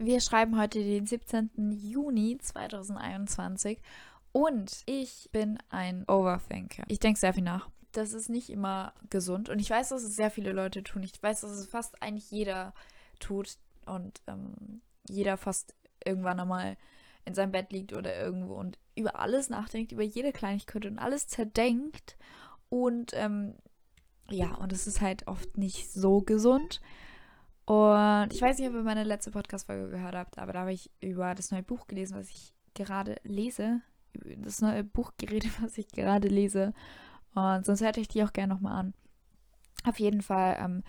Wir schreiben heute den 17. Juni 2021 und ich bin ein Overthinker. Ich denke sehr viel nach. Das ist nicht immer gesund und ich weiß, dass es sehr viele Leute tun. Ich weiß, dass es fast eigentlich jeder tut und ähm, jeder fast irgendwann einmal in seinem Bett liegt oder irgendwo und über alles nachdenkt, über jede Kleinigkeit und alles zerdenkt. Und ähm, ja, und es ist halt oft nicht so gesund. Und ich weiß nicht, ob ihr meine letzte Podcast-Folge gehört habt, aber da habe ich über das neue Buch gelesen, was ich gerade lese. Über das neue Buch geredet, was ich gerade lese. Und sonst hätte ich die auch gerne nochmal an. Auf jeden Fall ähm,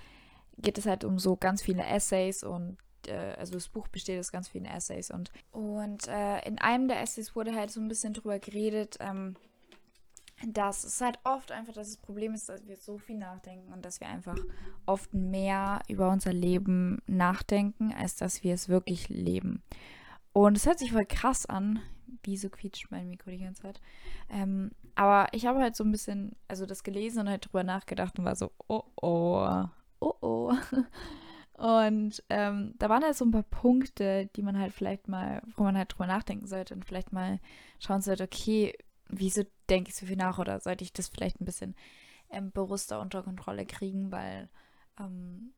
geht es halt um so ganz viele Essays und äh, also das Buch besteht aus ganz vielen Essays und, und äh, in einem der Essays wurde halt so ein bisschen drüber geredet, ähm, dass es halt oft einfach das Problem ist, dass wir so viel nachdenken und dass wir einfach oft mehr über unser Leben nachdenken, als dass wir es wirklich leben. Und es hört sich voll krass an. Wieso quietscht mein Mikro die ganze Zeit? Ähm, aber ich habe halt so ein bisschen, also das gelesen und halt drüber nachgedacht und war so, oh oh, oh oh. Und ähm, da waren halt so ein paar Punkte, die man halt vielleicht mal, wo man halt drüber nachdenken sollte und vielleicht mal schauen sollte, okay, wieso denke ich so viel nach oder sollte ich das vielleicht ein bisschen ähm, bewusster unter Kontrolle kriegen, weil ähm,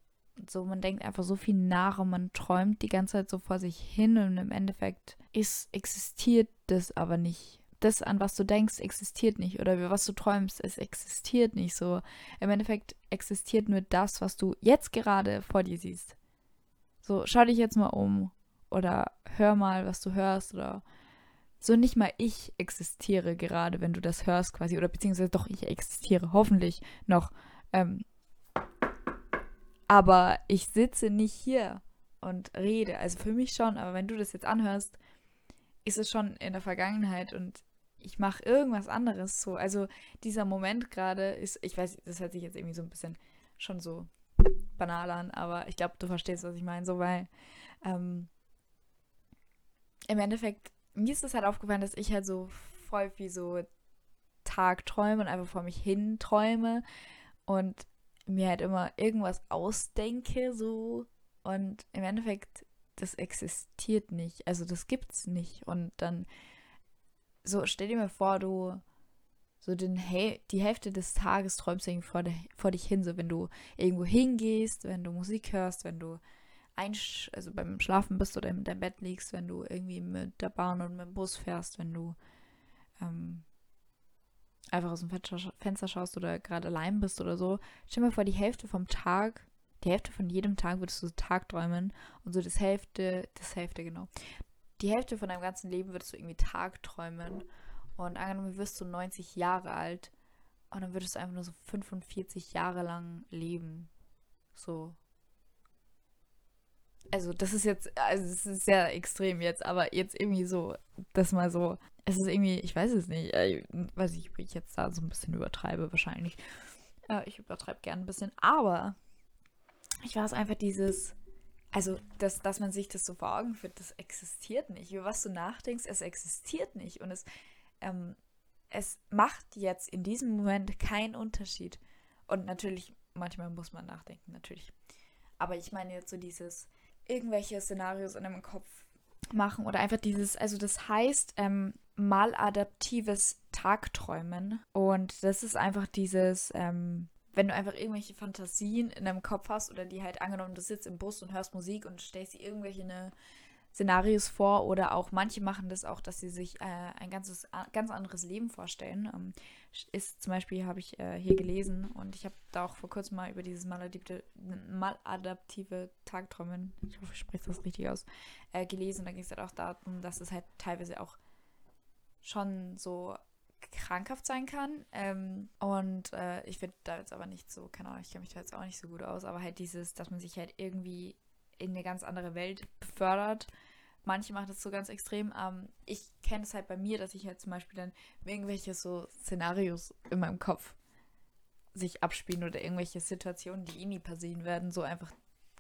so man denkt einfach so viel nach und man träumt die ganze Zeit so vor sich hin und im Endeffekt ist, existiert das aber nicht das, an was du denkst, existiert nicht. Oder was du träumst, es existiert nicht so. Im Endeffekt existiert nur das, was du jetzt gerade vor dir siehst. So, schau dich jetzt mal um. Oder hör mal, was du hörst. Oder so nicht mal ich existiere gerade, wenn du das hörst quasi. Oder beziehungsweise doch, ich existiere. Hoffentlich noch. Ähm, aber ich sitze nicht hier und rede. Also für mich schon, aber wenn du das jetzt anhörst, ist es schon in der Vergangenheit und ich mache irgendwas anderes so. Also dieser Moment gerade ist, ich weiß, das hört sich jetzt irgendwie so ein bisschen schon so banal an, aber ich glaube, du verstehst, was ich meine. So, weil ähm, im Endeffekt, mir ist es halt aufgefallen, dass ich halt so voll wie so Tagträume und einfach vor mich hin träume und mir halt immer irgendwas ausdenke, so. Und im Endeffekt, das existiert nicht. Also das gibt's nicht. Und dann so, stell dir mal vor, du so den die Hälfte des Tages träumst irgendwie vor, vor dich hin, so wenn du irgendwo hingehst, wenn du Musik hörst, wenn du einsch also beim Schlafen bist oder in deinem Bett liegst, wenn du irgendwie mit der Bahn und mit dem Bus fährst, wenn du ähm, einfach aus dem Fenster schaust oder gerade allein bist oder so. Stell dir vor, die Hälfte vom Tag, die Hälfte von jedem Tag würdest du so Tagträumen und so das Hälfte, das Hälfte genau, die Hälfte von deinem ganzen Leben würdest du irgendwie tagträumen. Und angenommen, wirst du 90 Jahre alt und dann würdest du einfach nur so 45 Jahre lang leben. So. Also, das ist jetzt, also es ist sehr extrem jetzt, aber jetzt irgendwie so, das mal so, es ist irgendwie, ich weiß es nicht, äh, weiß ich, ob ich jetzt da so ein bisschen übertreibe, wahrscheinlich. Äh, ich übertreibe gern ein bisschen, aber ich war es einfach dieses, also, dass, dass man sich das so vor Augen führt, das existiert nicht. Über was du nachdenkst, es existiert nicht. Und es, ähm, es macht jetzt in diesem Moment keinen Unterschied. Und natürlich, manchmal muss man nachdenken, natürlich. Aber ich meine jetzt so dieses, irgendwelche Szenarios in einem Kopf machen oder einfach dieses, also das heißt ähm, maladaptives Tagträumen. Und das ist einfach dieses, ähm, wenn du einfach irgendwelche Fantasien in deinem Kopf hast oder die halt angenommen, du sitzt im Bus und hörst Musik und stellst dir irgendwelche ne Szenarios vor oder auch manche machen das auch, dass sie sich äh, ein ganzes, ganz anderes Leben vorstellen. Ähm, ist zum Beispiel, habe ich äh, hier gelesen und ich habe da auch vor kurzem mal über dieses maladaptive, maladaptive Tagträumen, ich hoffe, ich spreche das richtig aus, äh, gelesen. Da ging es halt auch darum, dass es halt teilweise auch schon so krankhaft sein kann. Ähm, und äh, ich finde da jetzt aber nicht so, keine Ahnung, ich kenne mich da jetzt auch nicht so gut aus, aber halt dieses, dass man sich halt irgendwie in eine ganz andere Welt befördert. Manche machen das so ganz extrem. Ähm, ich kenne es halt bei mir, dass ich halt zum Beispiel dann irgendwelche so Szenarios in meinem Kopf sich abspielen oder irgendwelche Situationen, die eh nie passieren werden, so einfach,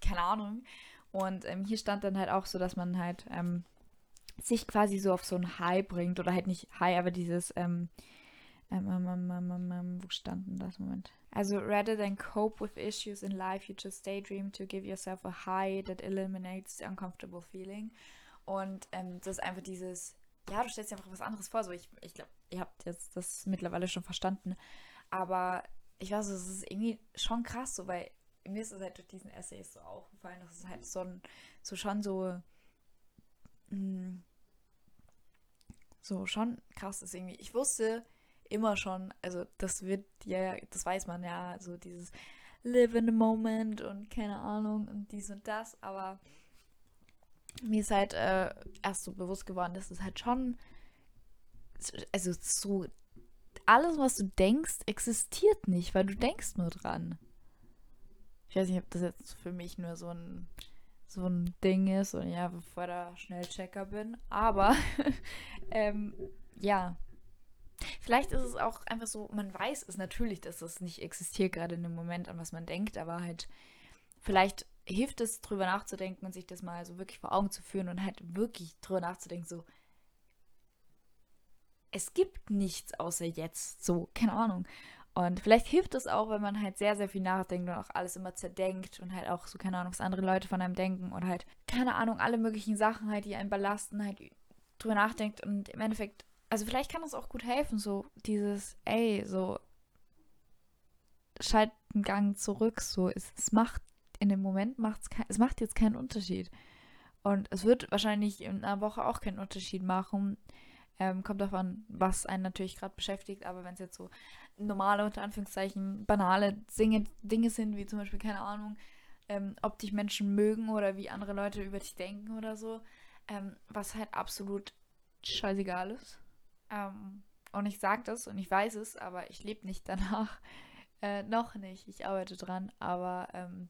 keine Ahnung. Und ähm, hier stand dann halt auch so, dass man halt ähm, sich quasi so auf so ein High bringt oder halt nicht High, aber dieses, ähm, Ähm, ähm, ähm, ähm, ähm, ähm wo standen das? Moment. Also, rather than cope with issues in life, you just daydream to give yourself a high that eliminates the uncomfortable feeling. Und das ist einfach dieses, ja, du stellst dir einfach was anderes vor. So, ich, ich glaube, ihr habt jetzt das mittlerweile schon verstanden. Aber ich weiß, es ist irgendwie schon krass, so, weil mir ist es halt durch diesen Essays so aufgefallen, dass es halt so, ein, so schon so, mh, hm, so schon krass ist irgendwie. Ich wusste immer schon, also das wird ja, das weiß man ja, so dieses Live in the Moment und keine Ahnung und dies und das, aber mir ist halt äh, erst so bewusst geworden, dass es halt schon, also so, alles, was du denkst, existiert nicht, weil du denkst nur dran. Ich weiß nicht, ob das jetzt für mich nur so ein, so ein Ding ist und ja, bevor da schnell Checker bin, aber ähm, ja. Vielleicht ist es auch einfach so, man weiß es natürlich, dass es nicht existiert, gerade in dem Moment, an was man denkt, aber halt, vielleicht hilft es, drüber nachzudenken und sich das mal so wirklich vor Augen zu führen und halt wirklich drüber nachzudenken, so, es gibt nichts außer jetzt, so, keine Ahnung. Und vielleicht hilft es auch, wenn man halt sehr, sehr viel nachdenkt und auch alles immer zerdenkt und halt auch so, keine Ahnung, was andere Leute von einem denken und halt, keine Ahnung, alle möglichen Sachen halt, die einen belasten, halt drüber nachdenkt und im Endeffekt, also vielleicht kann das auch gut helfen, so dieses, ey, so, schalt einen Gang zurück, so, es, es macht in dem Moment macht's kein, es macht jetzt keinen Unterschied. Und es wird wahrscheinlich in einer Woche auch keinen Unterschied machen. Ähm, kommt davon, was einen natürlich gerade beschäftigt, aber wenn es jetzt so normale, unter Anführungszeichen, banale Dinge, Dinge sind, wie zum Beispiel, keine Ahnung, ähm, ob dich Menschen mögen oder wie andere Leute über dich denken oder so, ähm, was halt absolut scheißegal ist. Ähm, und ich sage das und ich weiß es, aber ich lebe nicht danach. Äh, noch nicht. Ich arbeite dran, aber ähm,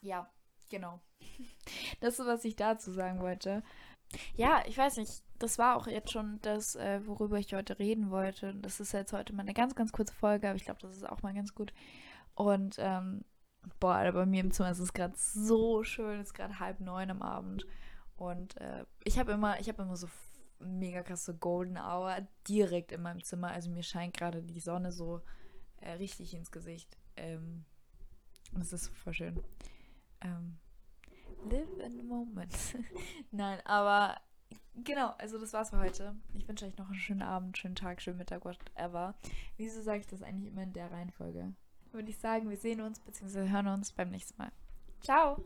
ja, genau. Das ist, was ich dazu sagen wollte. Ja, ich weiß nicht. Das war auch jetzt schon das, äh, worüber ich heute reden wollte. Das ist jetzt heute mal eine ganz, ganz kurze Folge, aber ich glaube, das ist auch mal ganz gut. Und, ähm, boah, bei mir im Zimmer ist es gerade so schön. Es ist gerade halb neun am Abend. Und äh, ich habe immer, ich habe immer so mega krasse Golden Hour direkt in meinem Zimmer. Also mir scheint gerade die Sonne so äh, richtig ins Gesicht. Ähm, das ist voll schön. Ähm, live in the moment. Nein, aber genau, also das war's für heute. Ich wünsche euch noch einen schönen Abend, schönen Tag, schönen Mittag, whatever. Wieso sage ich das eigentlich immer in der Reihenfolge? Würde ich sagen, wir sehen uns bzw. hören uns beim nächsten Mal. Ciao!